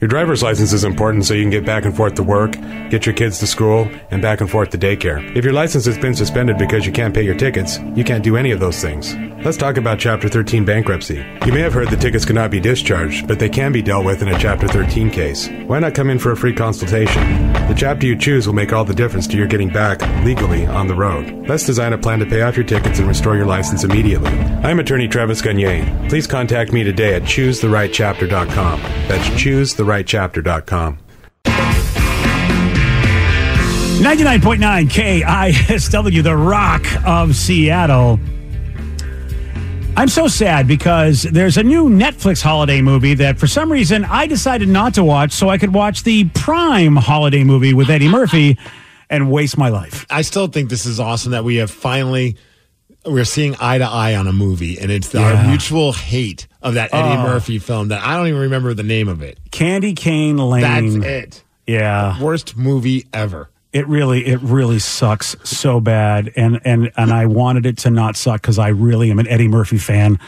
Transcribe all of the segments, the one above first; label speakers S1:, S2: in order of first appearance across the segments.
S1: Your driver's license is important so you can get back and forth to work, get your kids to school, and back and forth to daycare. If your license has been suspended because you can't pay your tickets, you can't do any of those things. Let's talk about Chapter 13 bankruptcy. You may have heard the tickets cannot be discharged, but they can be dealt with in a Chapter 13 case. Why not come in for a free consultation? The chapter you choose will make all the difference to your getting back legally on the road. Let's design a plan to pay off your tickets and restore your license immediately. I'm attorney Travis Gagne. Please contact me today at choosetherightchapter.com. That's choosetherightchapter.com.
S2: 99.9 KISW, the rock of Seattle. I'm so sad because there's a new Netflix holiday movie that for some reason I decided not to watch so I could watch the Prime holiday movie with Eddie Murphy and waste my life.
S3: I still think this is awesome that we have finally we're seeing eye to eye on a movie, and it's
S2: Yeah.
S3: our mutual hate of that Eddie
S2: Oh.
S3: Murphy film that I don't even remember the name of it.
S2: Candy Cane Lane.
S3: That's it.
S2: Yeah.
S3: Worst movie ever.
S2: It really, it really sucks so bad, and and and I wanted it to not suck because I really am an Eddie Murphy fan,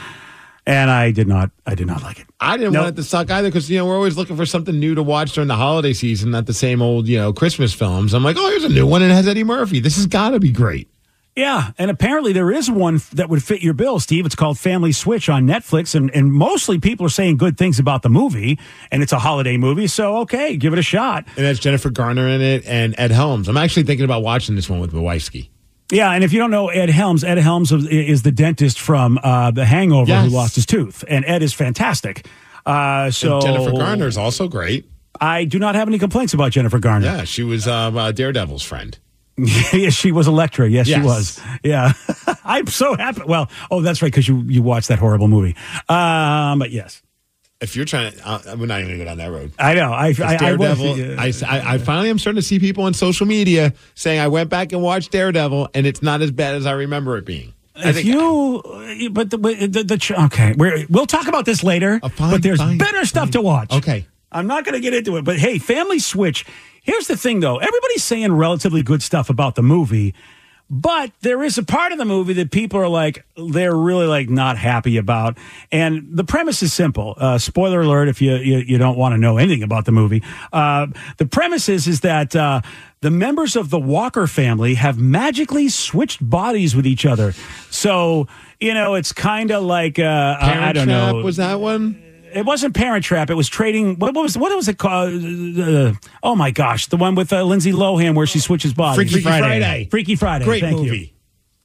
S2: and I did not, I did not like it.
S3: I didn't
S2: Nope.
S3: want it to suck either because you know we're always looking for something new to watch during the holiday season, not the same old you know Christmas films. I'm like, oh, here's a new one and it has Eddie Murphy. This has got to be great.
S2: Yeah, and apparently there is one that would fit your bill, Steve. It's called Family Switch on Netflix, and, and mostly people are saying good things about the movie, and it's a holiday movie, so okay, give it a shot.
S3: And that's Jennifer Garner in it and Ed Helms. I'm actually thinking about watching this one with Mawiski.
S2: Yeah, and if you don't know Ed Helms, Ed Helms is- the dentist from uh, The Hangover
S3: Yes.
S2: who lost his tooth, and Ed is fantastic. Uh, so
S3: And Jennifer Garner is also great.
S2: I do not have any complaints about Jennifer Garner.
S3: Yeah, she was um, uh, Daredevil's friend.
S2: yes, she was Elektra. Yes, she was. Yeah, I'm so happy. Well, oh, that's right, because you you watched that horrible movie. Um, but yes,
S3: If you're trying to, uh, we're not even going to go down that road.
S2: I know. I, I, I,
S3: Daredevil.
S2: was,
S3: I, I, I finally am starting to see people on social media saying I went back and watched Daredevil and it's not as bad as I remember it being.
S2: If you, but the, the, the, okay, we're, we'll talk about this later.
S3: Fine,
S2: but there's
S3: fine,
S2: better stuff to watch.
S3: Okay.
S2: I'm not going to get into it, but hey, Family Switch. Here's the thing, though. Everybody's saying relatively good stuff about the movie, but there is a part of the movie that people are like, they're really like not happy about. And the premise is simple. Uh, spoiler alert if you, you, you don't want to know anything about the movie. Uh, the premise is, is that, uh, the members of the Walker family have magically switched bodies with each other. So, you know, it's kind of like, uh, I- don't
S3: Trap,
S2: know.
S3: Was that one?
S2: It wasn't Parent Trap. It was trading. What, what was what was it called? Uh, oh my gosh, the one with uh, Lindsay Lohan where she switches bodies.
S3: Freaky Friday.
S2: Freaky Friday.
S3: Great
S2: Thank
S3: movie.
S2: You.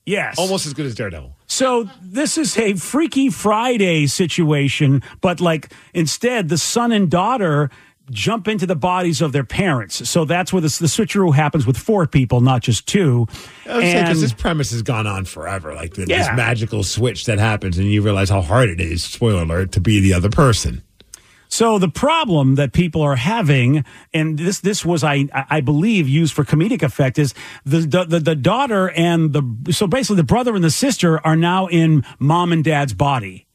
S2: Yes.
S3: Almost as good as Daredevil.
S2: So this is a Freaky Friday situation, but like instead, the son and daughter jump into the bodies of their parents. So that's where this, the switcheroo happens with four people, not just two.
S3: because this premise has gone on forever. Like the,
S2: Yeah.
S3: this magical switch that happens, and you realize how hard it is. Spoiler alert: to be the other person.
S2: So the problem that people are having, and this this was I I believe used for comedic effect, is the the the, the daughter and the so basically the brother and the sister are now in mom and dad's body,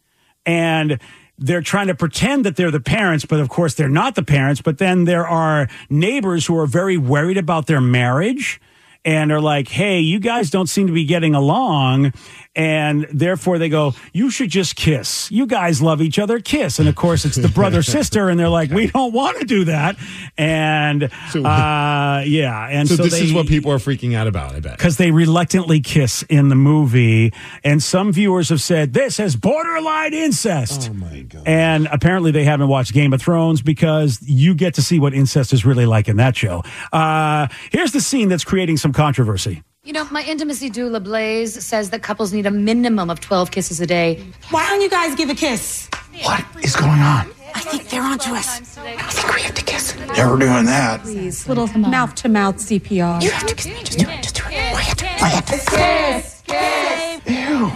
S2: and they're trying to pretend that they're the parents, but of course they're not the parents. But then there are neighbors who are very worried about their marriage. And are like, "Hey, you guys don't seem to be getting along." And therefore, they go, "You should just kiss. You guys love each other. Kiss." And of course, it's the brother sister, and they're like, "We don't want to do that." And
S3: So-
S2: uh, yeah, and
S3: So,
S2: so,
S3: this is what people are freaking out about. I bet.
S2: because they reluctantly kiss in the movie, and some viewers have said this is borderline incest.
S3: Oh my god.
S2: And apparently, they haven't watched Game of Thrones because you get to see what incest is really like in that show. Uh, here's the scene that's creating some controversy.
S4: You know, my intimacy doula Blaze says that couples need a minimum of 12 kisses a day.
S5: Why don't you guys give a kiss?
S6: What is going on?
S5: I think they're onto us.
S6: I don't think we have to kiss. Never doing that.
S5: Please, little mouth to mouth CPR.
S6: You have to kiss me. Just do it. Just do it. Quiet. Quiet.
S5: Kiss, kiss.
S6: Ew.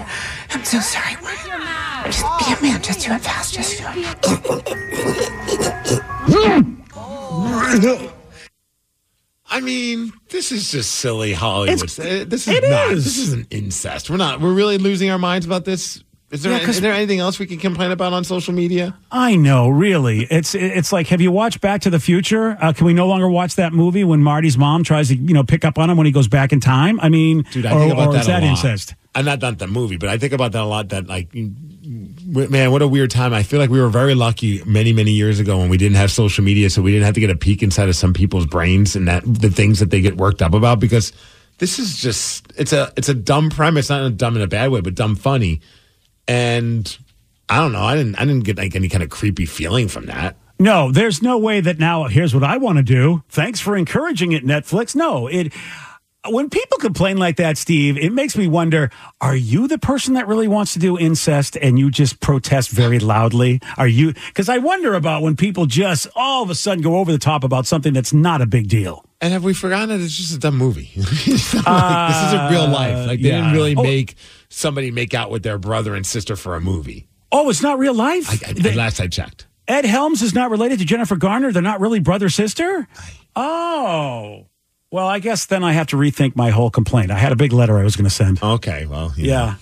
S6: I'm so sorry. Just be a man. Just do it fast. Just do it.
S3: I mean, this is just silly Hollywood.
S2: It's-
S3: Uh, this is not.
S2: is.
S3: This isn't incest. We're not. We're really losing our minds about this. Is there?
S2: Yeah,
S3: is there anything else we can complain about on social media?
S2: I know, really. It's it's like, have you watched Back to the Future? Uh, can we no longer watch that movie when Marty's mom tries to, you know, pick up on him when he goes back in time? I mean,
S3: Dude, I
S2: or,
S3: think about
S2: or
S3: that
S2: is that
S3: lot.
S2: incest?
S3: I'm not not the movie, but I think about that a lot. That like, man, what a weird time. I feel like we were very lucky many many years ago when we didn't have social media, so we didn't have to get a peek inside of some people's brains and that the things that they get worked up about because this is just it's a it's a dumb premise, not a dumb in a bad way, but dumb funny. And I don't know. I didn't I didn't get like any kind of creepy feeling from that.
S2: No, there's no way that now here's what I want to do. Thanks for encouraging it, Netflix. No, it when people complain like that, Steve, it makes me wonder, are you the person that really wants to do incest and you just protest very loudly? Are you cuz I wonder about when people just all of a sudden go over the top about something that's not a big deal.
S3: And have we forgotten that it's just a dumb movie? Like, this isn't real life. Like they
S2: yeah.
S3: didn't really
S2: Oh.
S3: make somebody make out with their brother and sister for a movie.
S2: Oh, it's not real life?
S3: I, I,
S2: The-
S3: last I checked.
S2: Ed Helms is not related to Jennifer Garner. They're not really brother sister. Oh, well, I guess then I have to rethink my whole complaint. I had a big letter I was going to send.
S3: Okay, well, know.
S2: Yeah.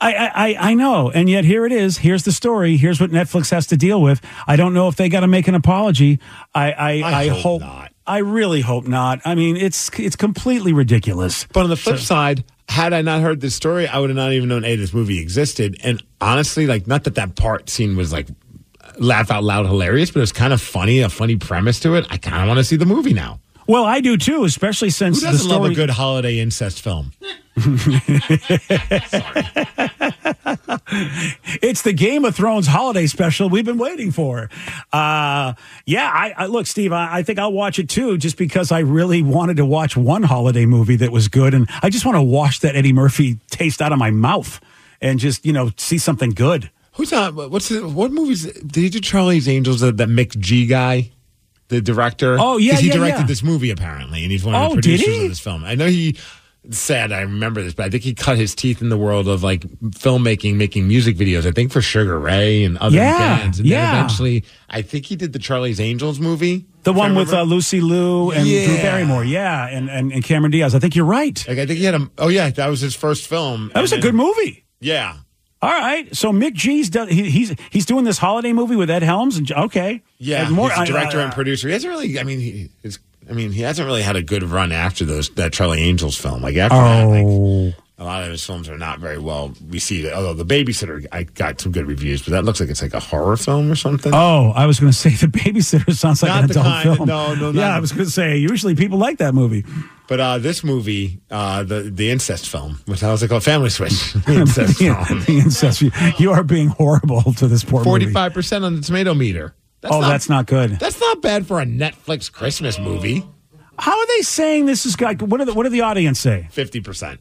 S2: I, I, I- I know. And yet here it is. Here's the story. Here's what Netflix has to deal with. I don't know if they got to make an apology. I, I, I,
S3: hope
S2: hope
S3: not.
S2: I really hope not. I mean, it's it's completely ridiculous.
S3: But on the flip side, had I not heard this story, I would have not even known a this movie existed. And honestly, like not that that part scene was like laugh out loud hilarious, but it was kind of funny, a funny premise to it. I kind of want to see the movie now.
S2: Well, I do too, especially since
S3: Who
S2: the
S3: doesn't
S2: story.
S3: love a good holiday incest film?
S2: It's the Game of Thrones holiday special we've been waiting for. Uh, yeah, I, I look, Steve. I, I think I'll watch it too, just because I really wanted to watch one holiday movie that was good, and I just want to wash that Eddie Murphy taste out of my mouth and just you know see something good.
S3: Who's not? What's the, what movies did he do? Charlie's Angels, the, the McG guy, the director.
S2: Oh, yeah,
S3: he
S2: yeah,
S3: directed
S2: yeah.
S3: this movie apparently, and he's one of
S2: Oh,
S3: the
S2: did
S3: producers of this film. I know he said I remember this, but I think he cut his teeth in the world of like filmmaking, making music videos. I think for Sugar Ray and other
S2: Yeah,
S3: bands, and
S2: yeah.
S3: then eventually, I think he did the Charlie's Angels movie,
S2: The one with uh. Lucy Liu and Drew Barrymore, yeah, and, and and Cameron Diaz. I think you're right.
S3: Like I think he had a. Oh yeah, that was his first film.
S2: That was a
S3: And
S2: good movie.
S3: Yeah.
S2: All right, so McG's done. He, he's he's doing this holiday movie with Ed Helms, and okay,
S3: Yeah,
S2: And more
S3: he's a director
S2: I-
S3: and producer. He hasn't really. I mean, he, his, I mean, he hasn't really had a good run after those that Charlie Angels film. Like after that, like,
S2: Oh,
S3: a lot of his films are not very well received. Although the Babysitter, I got some good reviews, but that looks like it's like a horror film or something.
S2: Oh, I was going to say the babysitter sounds like
S3: Not
S2: an adult
S3: kind-
S2: film.
S3: no, no,
S2: Yeah,
S3: not-
S2: I was going to say usually people like that movie.
S3: But uh, this movie, uh, the the incest film, which how was it called? Family Switch. The incest
S2: Yeah,
S3: film.
S2: the incest. You, you are being horrible to this poor
S3: Forty
S2: movie.
S3: five percent on the tomato meter. That's
S2: Oh,
S3: not,
S2: that's not good.
S3: That's not bad for a Netflix Christmas movie.
S2: How are they saying this is like? What are the what do the audience say?
S3: Fifty percent.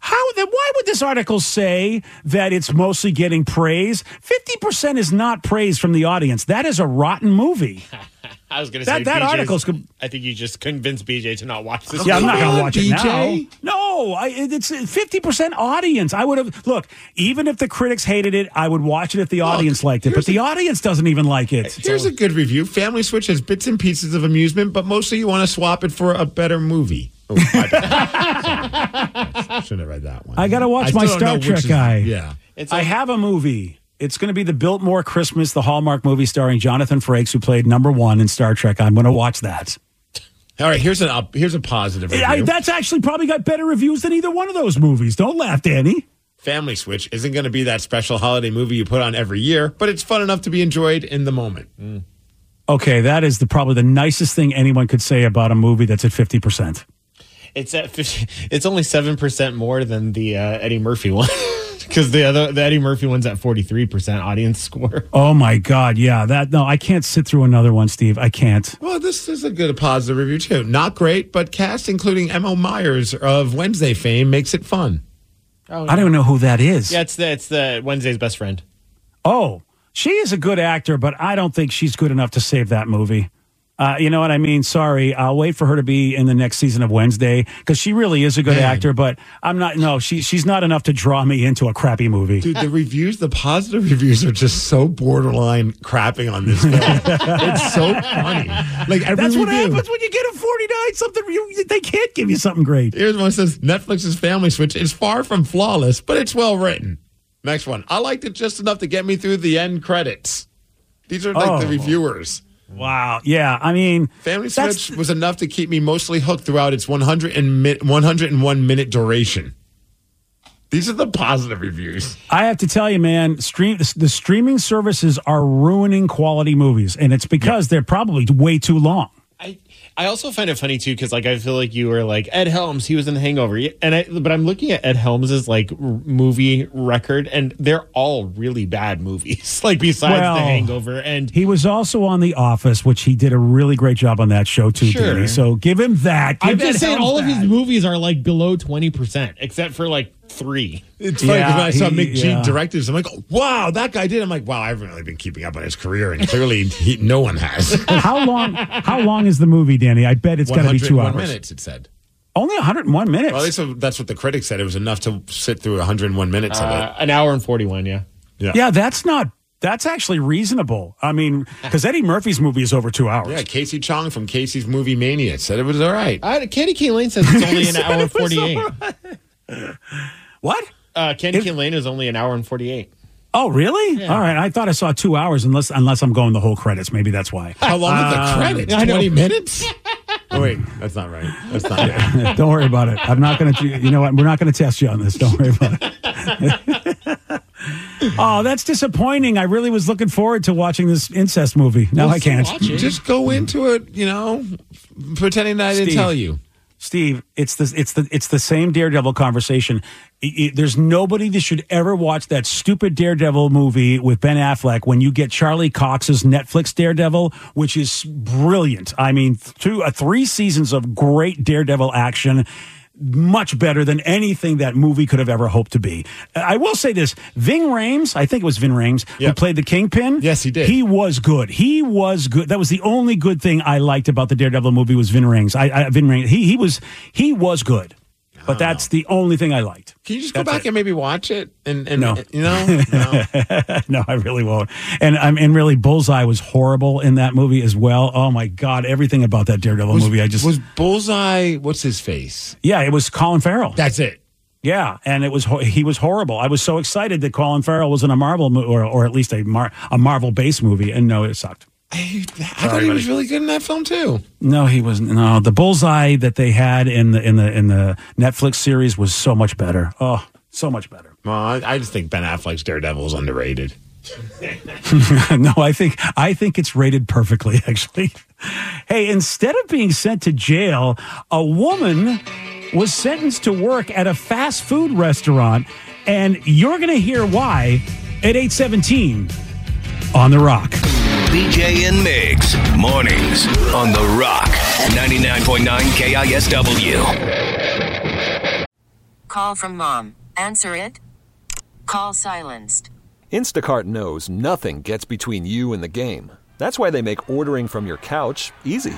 S2: How then? Why would this article say that it's mostly getting praise? Fifty percent is not praise from the audience. That is a rotten movie.
S7: I was going to say
S2: that
S7: BJ's
S2: article's com-
S7: I think you just convinced BJ to not watch this.
S2: Yeah, I'm not going to
S3: on,
S2: watch it now. No, I, it's fifty percent audience. I would have look. Even if the critics hated it, I would watch it if the audience liked it. But
S3: here's
S2: the audience doesn't even like it.
S3: Here's a good review. Family Switch has bits and pieces of amusement, but mostly you want to swap it for a better movie. Oh, my bad. Should have read that one.
S2: I got to watch
S3: I
S2: my
S3: still don't know
S2: Star
S3: which
S2: Trek
S3: is-
S2: guy.
S3: Yeah.
S7: It's
S2: I
S7: like-
S2: have a movie. It's going to be the Biltmore Christmas, the Hallmark movie starring Jonathan Frakes, who played number one in Star Trek. I'm going to watch that.
S3: All right, here's an up. Here's a positive review.
S2: I, that's actually probably got better reviews than either one of those movies. Don't laugh, Danny.
S3: Family Switch isn't going to be that special holiday movie you put on every year, but it's fun enough to be enjoyed in the moment.
S2: Okay, that is the probably the nicest thing anyone could say about a movie that's at fifty percent.
S7: It's at 50, it's only seven percent more than the uh, Eddie Murphy one because the other the Eddie Murphy one's at forty three percent audience score.
S2: Oh my God, yeah, that no, I can't sit through another one, Steve. I can't.
S3: Well, this is a good positive review too. Not great, but cast including Emma Myers of Wednesday fame makes it fun.
S7: Oh,
S2: I don't know who that is.
S7: Yeah, it's the it's the Wednesday's best friend.
S2: Oh, she is a good actor, but I don't think she's good enough to save that movie. Uh, you know what I mean? Sorry, I'll wait for her to be in the next season of Wednesday because she really is a good
S3: Man.
S2: actor. But I'm not. No, she she's not enough to draw me into a crappy movie.
S3: Dude, the reviews, the positive reviews are just so borderline crapping on this film. it's so funny. Like every
S2: That's what happens when you get a 49 something. You, they can't give you something great.
S3: Here's one that says Netflix's Family Switch is far from flawless, but it's well written. Next one. I liked it just enough to get me through the end credits. These are like the
S2: Oh.
S3: reviewers.
S2: Wow. Yeah. I mean,
S3: Family Switch was enough to keep me mostly hooked throughout its 100 and mi- 101 minute duration. These are the positive reviews.
S2: I have to tell you, man, stream the streaming services are ruining quality movies, and it's because they're probably way too long.
S7: I also find it funny too because like I feel like you were like Ed Helms, he was in The Hangover, and I but I'm looking at Ed Helms's like r- movie record, and they're all really bad movies. like besides
S2: Well,
S7: The Hangover, and
S2: He was also on The Office, which he did a really great job on that show too.
S7: Sure.
S2: Danny. So give him that. Give
S7: I'm just
S2: Ed
S7: saying
S2: Helms
S7: all of his movies are like below twenty percent, except for like three.
S3: It's funny because
S2: Yeah,
S3: when I saw
S2: he-
S3: McG
S2: yeah.
S3: direct this, I'm like, wow, that guy did. I'm like, wow, I haven't really been keeping up on his career, and clearly he, no one has.
S2: How long? How long is the movie, Danny? I bet it's got to be two
S3: 101
S2: hours.
S3: minutes, it said.
S2: Only 101 minutes.
S3: Well, at least that's what the critics said. It was enough to sit through 101 minutes of
S7: Uh,
S3: it.
S7: an hour and forty one, yeah.
S2: yeah, yeah that's not. That's actually reasonable. I mean, because Eddie Murphy's movie is over two hours.
S3: Yeah, Casey Chong from Casey's Movie Mania said it was all right.
S7: Uh, Candy Cane Lane says it's only an hour
S2: it was
S7: forty eight.
S2: What?
S7: Uh, Candy Cane Lane is only an hour and forty eight.
S2: Oh, really? All right. I thought I saw two hours, unless unless I'm going the whole credits. Maybe that's why.
S3: How long are the
S2: Um,
S3: credits?
S7: I know.
S3: 20 minutes? oh, wait, that's not right. That's not right.
S2: Don't worry about it. I'm not going to. You know what? We're not going to test you on this. Don't worry about it. oh, that's disappointing. I really was looking forward to watching this incest movie. Now I can't.
S3: Just go into it, you know, pretending that I didn't
S2: Steve.
S3: tell you.
S2: Steve, it's the it's the it's the same Daredevil conversation. I- I- there's nobody that should ever watch that stupid Daredevil movie with Ben Affleck when you get Charlie Cox's Netflix Daredevil, which is brilliant. I mean, two uh, three seasons of great Daredevil action. Much better than anything that movie could have ever hoped to be. I will say this: Ving Rhames, I think it was Ving Rhames, who played the Kingpin.
S3: Yes, he did.
S2: He was good. He was good. That was the only good thing I liked about the Daredevil movie was Vin Rhames. I, I Vin Rhames. He he was he was good, but oh, that's the only thing I liked.
S3: Can you just go back
S2: it.
S3: and maybe watch it? And, and
S2: No.
S3: you know, no.
S2: no, I really won't. And I'm and really Bullseye was horrible in that movie as well. Oh my god, everything about that Daredevil movie. I just
S3: was Bullseye. What's his face?
S2: yeah, it was Colin Farrell.
S3: That's it.
S2: Yeah, and it was he was horrible. I was so excited that Colin Farrell was in a Marvel mo- or or at least a Mar- a Marvel based movie, and no, it sucked.
S3: I, I thought he was really good in that film too.
S2: No, he wasn't. No, the bullseye that they had in the in the in the Netflix series was so much better. Oh, so much better.
S3: Well, I, I just think Ben Affleck's Daredevil is underrated.
S2: no, I think I think it's rated perfectly. Actually, hey, instead of being sent to jail, a woman was sentenced to work at a fast food restaurant, and you're going to hear why at eight seventeen on the Rock.
S8: BJ and Migs, mornings on The Rock, 99.9 KISW.
S9: Call from mom. Answer it. Call silenced.
S10: Instacart knows nothing gets between you and the game. That's why they make ordering from your couch easy.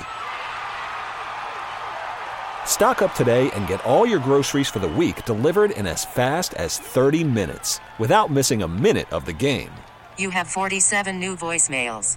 S10: Stock up today and get all your groceries for the week delivered in as fast as 30 minutes without missing a minute of the game.
S9: You have 47 new voicemails.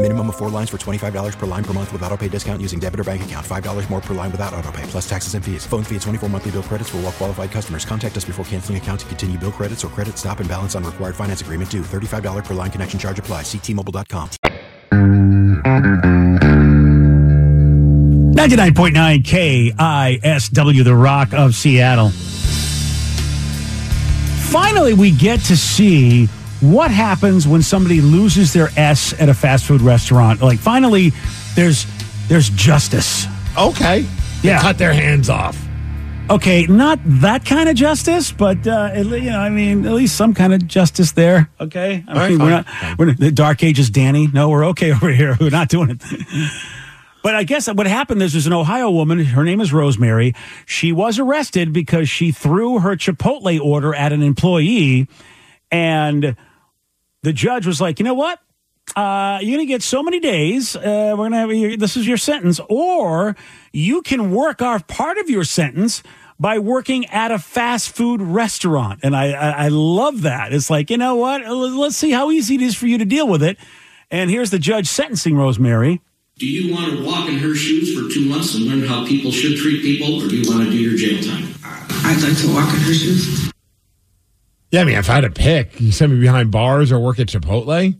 S11: Minimum of four lines for $25 per line per month with auto pay discount using debit or bank account. $5 more per line without auto pay, plus taxes and fees. Phone fee at 24 monthly bill credits for all well qualified customers. Contact us before canceling account to continue bill credits or credit stop and balance on required finance agreement due. $35 per line connection charge apply. Ctmobile.com.
S2: 99.9 KISW, The Rock of Seattle. Finally, we get to see what happens when somebody loses their S at a fast food restaurant. Like, finally, there's there's justice.
S3: Okay.
S2: Yeah.
S3: Cut their hands off.
S2: Okay, not that kind of justice, but uh, at le- you know, I mean, at least some kind of justice there. Okay, I
S3: All right,
S2: mean, we're not we're not, the Dark Ages, Danny. No, we're okay over here. We're not doing it. But I guess what happened is there's an Ohio woman. Her name is Rosemary. She was arrested because she threw her Chipotle order at an employee, and the judge was like, "You know what? Uh, you're going to get so many days. Uh, we're going to have your, this is your sentence, or you can work our part of your sentence." By working at a fast food restaurant. And I, I, I love that. It's like, you know what? Let's see how easy it is for you to deal with it. And here's the judge sentencing Rosemary.
S12: Do you want to walk in her shoes for two months and learn how people should treat people, or do you want to do your jail time?
S6: I'd like to walk in her shoes.
S3: Yeah, I mean, if I had to pick, you send me behind bars or work at Chipotle.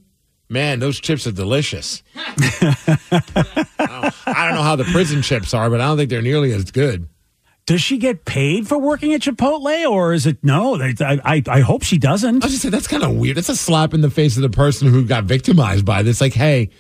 S3: Man, those chips are delicious. I, don't, I don't know how the prison chips are, but I don't think they're nearly as good.
S2: Does she get paid for working at Chipotle, or is it no? they- I I, I hope she doesn't.
S3: I just say that's kind of weird. It's a slap in the face of the person who got victimized by this. Like, hey,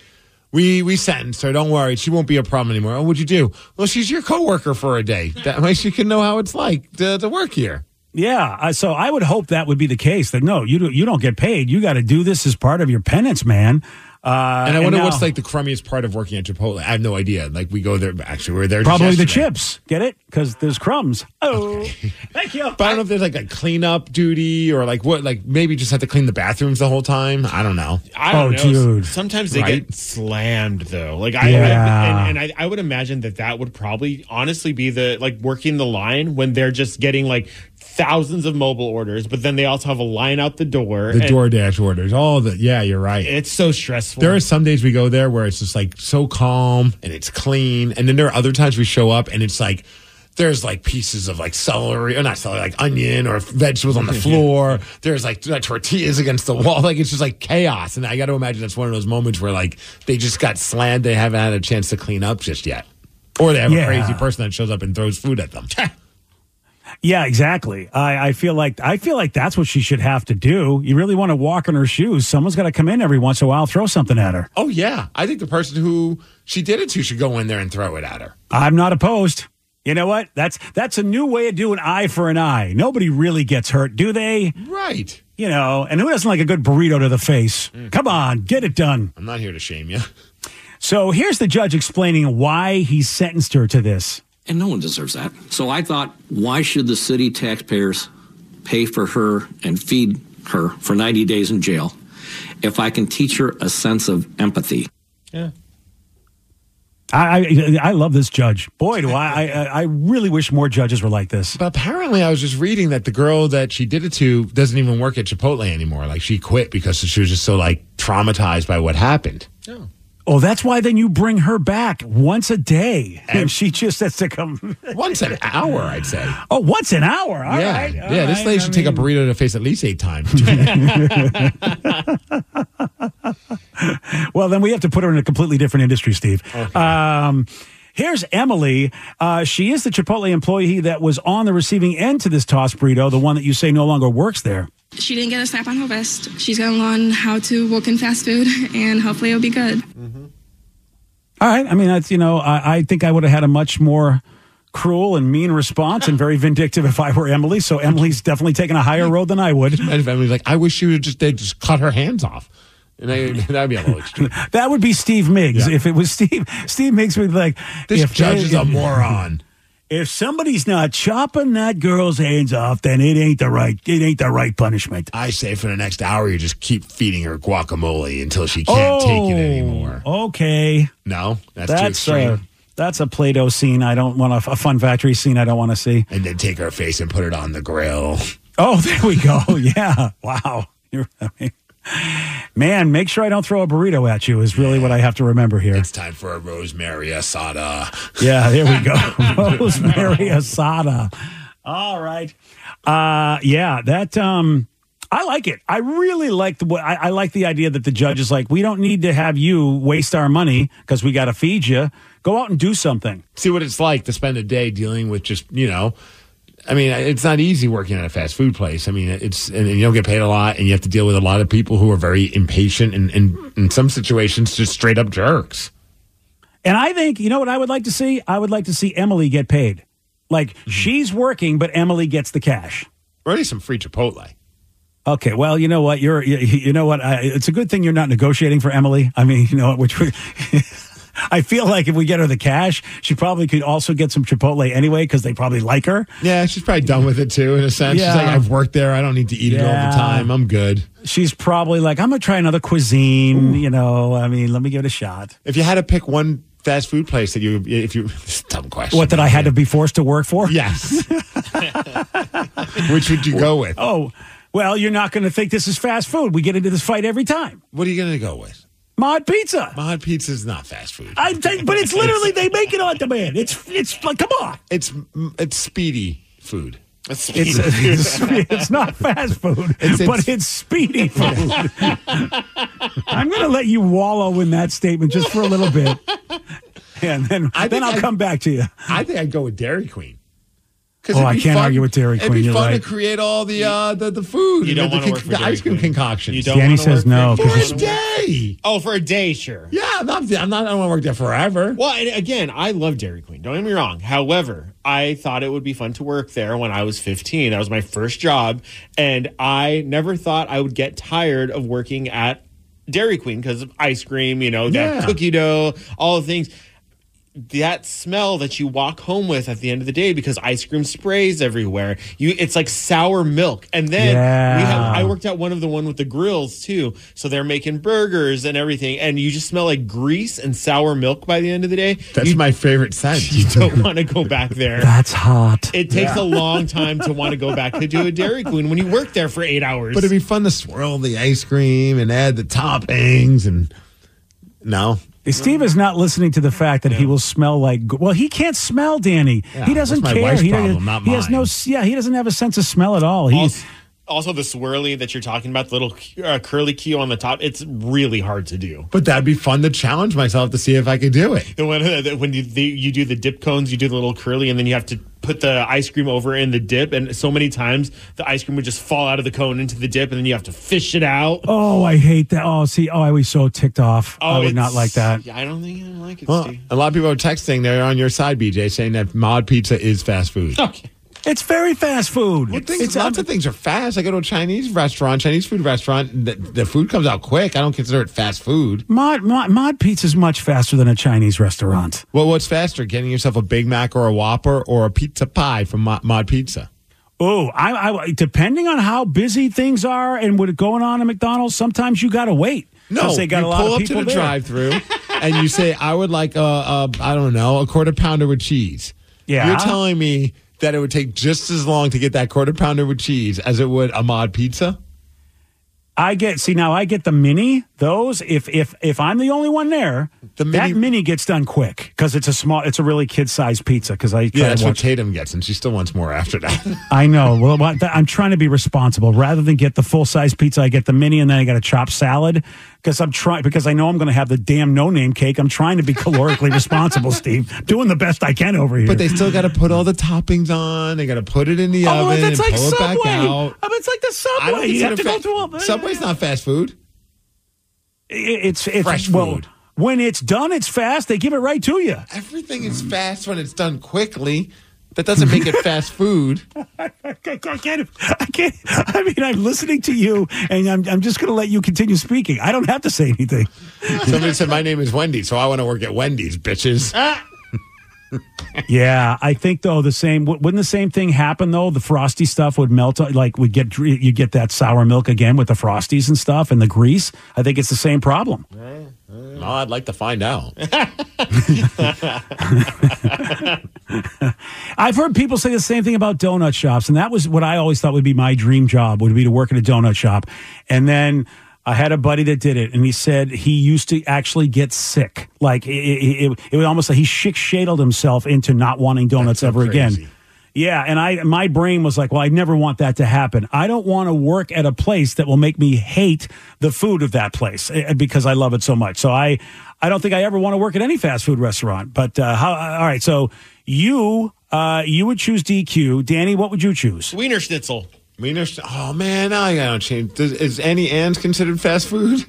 S3: we we sentenced her. Don't worry, she won't be a problem anymore. Oh, what'd you do? Well, she's your coworker for a day. That way, she can know how it's like to, to work here.
S2: Yeah, I- so I would hope that would be the case. That no, you do, you don't get paid. You got to do this as part of your penance, man. Uh,
S3: and I wonder
S2: now-
S3: what's like the crummiest part of working at Chipotle. I have no idea. Like we go there. Actually, we are there.
S2: probably the chips. Get it? Because there's crumbs. Oh, thank you.
S3: But I don't know if there's like a cleanup duty or like what, like maybe just have to clean the bathrooms the whole time. I don't know.
S7: I don't
S2: Oh,
S7: know.
S2: dude.
S7: Sometimes they
S3: Right?
S7: get slammed though. Like I,
S2: Yeah.
S7: I and, and I, I would imagine that that would probably honestly be the like working the line when they're just getting like thousands of mobile orders, but then they also have a line out the door.
S3: The DoorDash orders, all the yeah, you're right.
S7: It's so stressful.
S3: There are some days we go there where it's just like so calm and it's clean, and then there are other times we show up and it's like there's like pieces of like celery or not celery, like onion or vegetables on the floor. There's like tortillas against the wall. Like it's just like chaos. And I got to imagine that's one of those moments where like they just got slammed. They haven't had a chance to clean up just yet, or they have
S2: Yeah.
S3: a crazy person that shows up and throws food at them.
S2: Yeah, exactly. I, I feel like I feel like that's what she should have to do. You really want to walk in her shoes. Someone's got to come in every once in a while, throw something at her.
S3: oh yeah, I think the person who she did it to should go in there and throw it at her.
S2: I'm not opposed. You know what? That's that's a new way of doing eye for an eye. Nobody really gets hurt, do they?
S3: Right.
S2: You know, and who doesn't like a good burrito to the face? Mm. Come on, get it done.
S3: I'm not here to shame you.
S2: So here's the judge explaining why he sentenced her to this.
S12: And no one deserves that. So I thought, why should the city taxpayers pay for her and feed her for 90 days in jail if I can teach her a sense of empathy?
S7: Yeah.
S2: I I, I love this judge. Boy, do I, I I really wish more judges were like this.
S3: But apparently, I was just reading that the girl that she did it to doesn't even work at Chipotle anymore. Like she quit because she was just so like traumatized by what happened.
S2: Oh, that's why then you bring her back once a day, and she just has to come
S3: Once an hour, I'd say.
S2: Oh, once an hour. All
S3: yeah,
S2: right, all
S3: yeah. This
S2: right.
S3: lady
S2: I
S3: should take a burrito to the face at least eight times.
S2: Well, then we have to put her in a completely different industry, Steve. Um, here's Emily. Uh, she is the Chipotle employee that was on the receiving end to this toss burrito, the one that you say no longer works there.
S13: She didn't get a slap on her vest. She's going to learn how to work in fast food, and hopefully it'll be good. Mm-hmm.
S2: All right. I mean, that's, you know, I, I think I would have had a much more cruel and mean response and very vindictive if I were Emily. So Emily's definitely taking a higher road than I would.
S3: And if Emily's like, I wish she would just they just cut her hands off. And I, that'd be a little extreme.
S2: That would be Steve Migs.
S3: Yeah.
S2: If it was Steve, Steve Migs would be like,
S3: This
S2: if
S3: judge
S2: they-
S3: is a moron.
S2: If somebody's not chopping that girl's hands off, then it ain't the right it ain't the right punishment.
S3: I say for the next hour, you just keep feeding her guacamole until she can't take it oh, anymore.
S2: Okay,
S3: No, that's, too
S2: uh,
S3: extreme.
S2: a that's a Play-Doh scene. I don't want a, a Fun Factory scene. I don't want to see.
S3: and then take her face and put it on the grill.
S2: Oh, there we go. Yeah. Wow. You're, I mean, man, make sure I don't throw a burrito at you is really what I have to remember here.
S3: It's time for a rosemary asada.
S2: Yeah, there we go. Rosemary asada. All right. Uh yeah, that um I like it. I really like the way I, I like the idea that the judge is like, we don't need to have you waste our money because we got to feed you. Go out and do something.
S3: See what it's like to spend a day dealing with just you know. I mean, it's not easy working at a fast food place. I mean, it's and you don't get paid a lot, and you have to deal with a lot of people who are very impatient, and, and in some situations, just straight up jerks.
S2: And I think, you know what I would like to see? I would like to see Emily get paid. Like mm-hmm. she's working, but Emily gets the cash.
S3: Or at least some free Chipotle.
S2: Okay, well, you know what? You're, you, you know what? I, it's a good thing you're not negotiating for Emily. I mean, you know, which we, I feel like if we get her the cash, she probably could also get some Chipotle anyway because they probably like her.
S3: Yeah, she's probably done with it too, in a sense.
S2: Yeah.
S3: She's like, I've worked there. I don't need to eat it all the time. I'm good.
S2: She's probably like, I'm gonna try another cuisine. You know, I mean, let me give it a shot.
S3: If you had to pick one fast food place that you, if you, this is a dumb question.
S2: What that I had to be forced to work for?
S3: Yes. Which would you go with?
S2: Oh, well, you're not going to think this is fast food. We get into this fight every time.
S3: What are you going to go with?
S2: Mod Pizza.
S3: Mod Pizza is not fast food.
S2: I think, but it's literally they make it on demand. It's it's like, come on.
S3: It's it's speedy food.
S2: It's, it's, it's not fast food,
S3: It's-
S2: but
S3: it's-
S2: it's speedy food. I'm going to let you wallow in that statement just for a little bit, and then
S3: I
S2: then I'll
S3: I-
S2: come back to you.
S3: I think I'd go with Dairy Queen.
S2: Oh, I can't argue with Dairy Queen.
S3: It'd
S2: Queen.
S3: be
S2: You're
S3: fun
S2: right.
S3: to create all the uh, the, the food.
S7: You don't
S3: the,
S7: wanna
S3: the,
S7: work for
S3: the ice cream
S7: Queen.
S3: concoctions.
S7: You don't
S2: Danny says no,
S7: For,
S3: for a day.
S7: oh, for a day, sure.
S3: Yeah, I'm not. I'm not. I don't want to work there forever.
S7: Well, and again, I love Dairy Queen. Don't get me wrong. However, I thought it would be fun to work there when I was 15. That was my first job, and I never thought I would get tired of working at Dairy Queen because of ice cream, you know, that
S3: Yeah.
S7: cookie dough, all the things. That smell that you walk home with at the end of the day because ice cream sprays everywhere. You, it's like sour milk. And then we have, I worked at one of the one with the grills too. So they're making burgers and everything, and you just smell like grease and sour milk by the end of the day.
S3: That's
S7: you
S3: my favorite scent.
S7: you don't want to go back there.
S2: That's hot.
S7: It takes a long time to want to go back to do a Dairy Queen when you work there for eight hours.
S3: But it'd be fun to swirl the ice cream and add the toppings and no.
S2: Steve is not listening to the fact that he will smell like. Well, he can't smell, Danny.
S3: Yeah,
S2: he doesn't
S3: that's my
S2: care.
S3: wife's
S2: he doesn't-
S3: problem, not
S2: he has no.
S3: mine.
S2: s- Yeah, he doesn't have a sense of smell at all. He,
S7: also, also the swirly that you're talking about, the little uh, curly Q on the top, it's really hard to do.
S3: But that'd be fun to challenge myself to see if I could do it.
S7: The one when you the, you do the dip cones, you do the little curly, and then you have to put the ice cream over in the dip, and so many times the ice cream would just fall out of the cone into the dip, and then you have to fish it out.
S2: oh, I hate that. Oh, see, oh, I was so ticked off. Oh, I would not like that.
S7: I don't think I like it.
S3: Well,
S7: Steve.
S3: a lot of people are texting. They're on your side, BJ, saying that mod pizza is fast food.
S7: Okay.
S2: It's very fast food.
S3: Well, things,
S2: it's
S3: lots of things are fast. I go to a Chinese restaurant, Chinese food restaurant. The, the food comes out quick. I don't consider it fast food.
S2: Mod, mod mod pizza is much faster than a Chinese restaurant.
S3: Well, what's faster, getting yourself a Big Mac or a Whopper or a pizza pie from Mod, mod Pizza?
S2: Oh, I, I depending on how busy things are and what's going on at McDonald's, sometimes you got to wait.
S3: No,
S2: they got
S3: you
S2: a lot
S3: pull
S2: of
S3: up to
S2: people
S3: the drive-through and you say, "I would like a, a I don't know, a quarter pounder with cheese."
S2: Yeah.
S3: you're telling me that it would take just as long to get that quarter pounder with cheese as it would a mod pizza?
S2: I get see now I get the mini those if if if I'm the only one there
S3: The
S2: that
S3: mini-
S2: mini gets done quick because it's a small it's a really kid sized pizza because I
S3: Yeah, that's what Tatum gets, and she still wants more after that.
S2: I know well I'm trying to be responsible rather than get the full size pizza I get the mini and then I got a chopped salad because I'm trying because I know I'm going to have the damn no name cake I'm trying to be calorically responsible Steve doing the best I can over here
S3: but they still got to put all the toppings on. They got to put it in the
S2: oh
S3: oven
S2: that's like
S3: pull
S2: Subway
S3: it back out.
S2: I mean, it's like the Subway you have to
S3: consider
S2: go through all
S3: Subway's not fast food.
S2: It- it's it's
S3: Fresh
S2: well,
S3: food.
S2: When it's done, it's fast. They give it right to you.
S3: Everything is fast when it's done quickly. That doesn't make it fast food.
S2: I can't, I can't. I can't. I mean, I'm listening to you, and I'm, I'm just going to let you continue speaking. I don't have to say anything.
S3: Somebody said my name is Wendy, so I want to work at Wendy's, bitches.
S2: yeah, I think though the same wouldn't the same thing happen though. The frosty stuff would melt, like would get you get that sour milk again with the frosties and stuff and the grease. I think it's the same problem. Eh, eh.
S3: Well, I'd like to find out.
S2: I've heard people say the same thing about donut shops, and that was what I always thought would be my dream job would be to work at a donut shop. And then I had a buddy that did it, and he said he used to actually get sick. Like it, it, it, it was almost like he shick shadled himself into not wanting donuts ever again. Yeah, and I my brain was like, well, I never want that to happen. I don't want to work at a place that will make me hate the food of that place eh, because I love it so much. So I I don't think I ever want to work at any fast food restaurant. But uh, how? All right, so you uh, you would choose DQ, Danny. What would you choose?
S7: Wienerschnitzel.
S3: Wiener. Oh man, now I gotta change. Does, is Auntie Anne's considered fast food?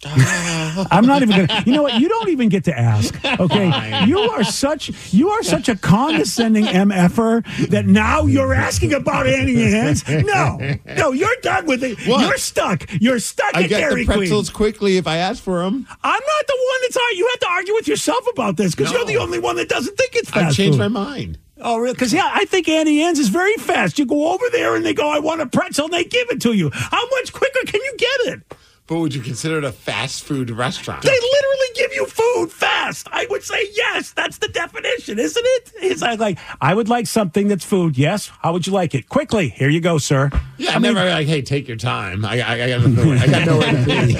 S2: I'm not even gonna. You know what? You don't even get to ask. Okay, you are such you are such a condescending mf'er that now you're asking about Auntie Anne's. No, no, you're done with it.
S3: What?
S2: You're stuck. You're stuck
S3: I
S2: at
S3: get
S2: Dairy
S3: the pretzels
S2: Queen.
S3: quickly if I ask for them.
S2: I'm not the one that's You have to argue with yourself about this because
S3: No.
S2: you're the only one that doesn't think it's
S3: I
S2: fast
S3: changed
S2: food.
S3: my mind.
S2: Oh, really? Because yeah, I think Auntie Anne's is very fast. You go over there and they go, "I want a pretzel," and they give it to you. How much quicker can you get it?
S3: But would you consider it a fast food restaurant?
S2: They literally give you food fast. I would say yes. That's the definition, isn't it? It's like, like I would like something that's food. Yes. How would you like it? Quickly. Here you go, sir.
S3: Yeah,
S2: I
S3: I'm
S2: mean,
S3: never like, hey, take your time. I, I, I, got nowhere, I got nowhere to be.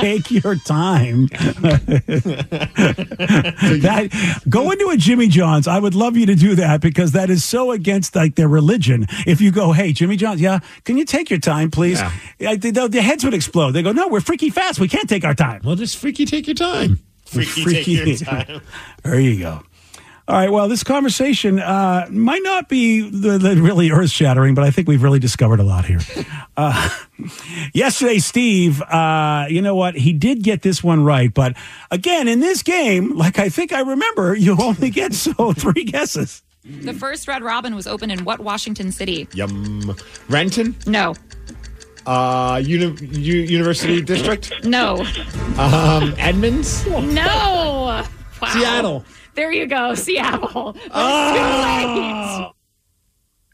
S2: take your time. that go into a Jimmy John's. I would love you to do that because that is so against like their religion. If you go, hey, Jimmy John's, yeah, can you take your time, please? Yeah. the, the- the heads would explode. They go, no, we're freaky fast. We can't take our time.
S3: Well, just freaky take your time.
S7: Freaky, take your time.
S2: There you go. All right. Well, this conversation uh, might not be the, the really earth shattering, but I think we've really discovered a lot here. Uh, yesterday, Steve, uh, you know what? He did get this one right. But again, in this game, like I think I remember, you only get so three guesses.
S14: The first Red Robin was opened in what Washington city?
S3: Yum. Renton?
S14: No.
S3: Uh, uni- U- University District?
S14: No.
S3: Um, Edmonds?
S14: No. Wow.
S3: Seattle.
S14: There you go, Seattle. But it's
S2: Oh.
S14: too late.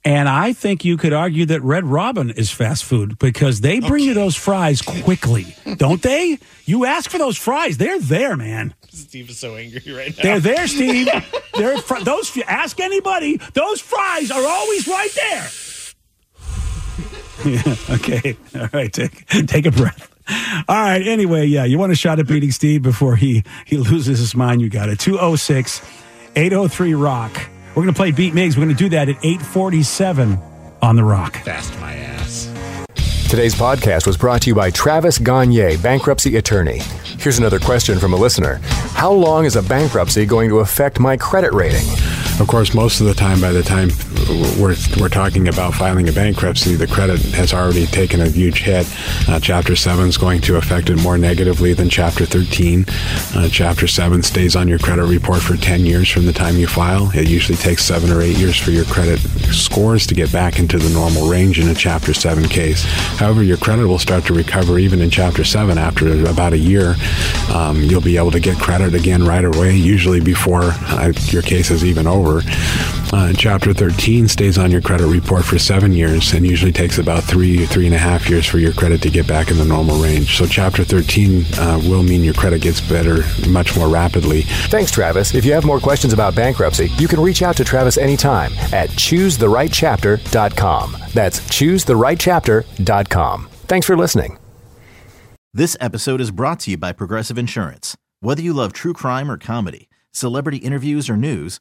S2: And I think you could argue that Red Robin is fast food because they bring you those fries quickly, don't they? You ask for those fries, they're there, man.
S7: Steve is so angry right now.
S2: They're there, Steve. They're fr- those. Ask anybody. Those fries are always right there. Yeah. Okay. All right. Take take a breath. All right. Anyway, yeah. You want a shot at beating Steve before he he loses his mind? You got it. 206 803 Rock. We're gonna play Beat Migs. We're gonna do that at 847 on the Rock.
S3: Fast my ass.
S15: Today's podcast was brought to you by Travis Gagne, bankruptcy attorney. Here's another question from a listener How long is a bankruptcy going to affect my credit rating?
S1: Of course, most of the time, by the time we're, we're talking about filing a bankruptcy, the credit has already taken a huge hit. Uh, chapter 7 is going to affect it more negatively than Chapter 13. Uh, chapter 7 stays on your credit report for 10 years from the time you file. It usually takes seven or eight years for your credit scores to get back into the normal range in a Chapter 7 case. However, your credit will start to recover even in Chapter 7 after about a year. Um, you'll be able to get credit again right away, usually before uh, your case is even over. Uh, chapter 13 stays on your credit report for seven years and usually takes about three, three and a half years for your credit to get back in the normal range. So, Chapter 13 uh, will mean your credit gets better much more rapidly.
S15: Thanks, Travis. If you have more questions about bankruptcy, you can reach out to Travis anytime at choosetherightchapter.com. That's choosetherightchapter.com. Thanks for listening.
S16: This episode is brought to you by Progressive Insurance. Whether you love true crime or comedy, celebrity interviews or news,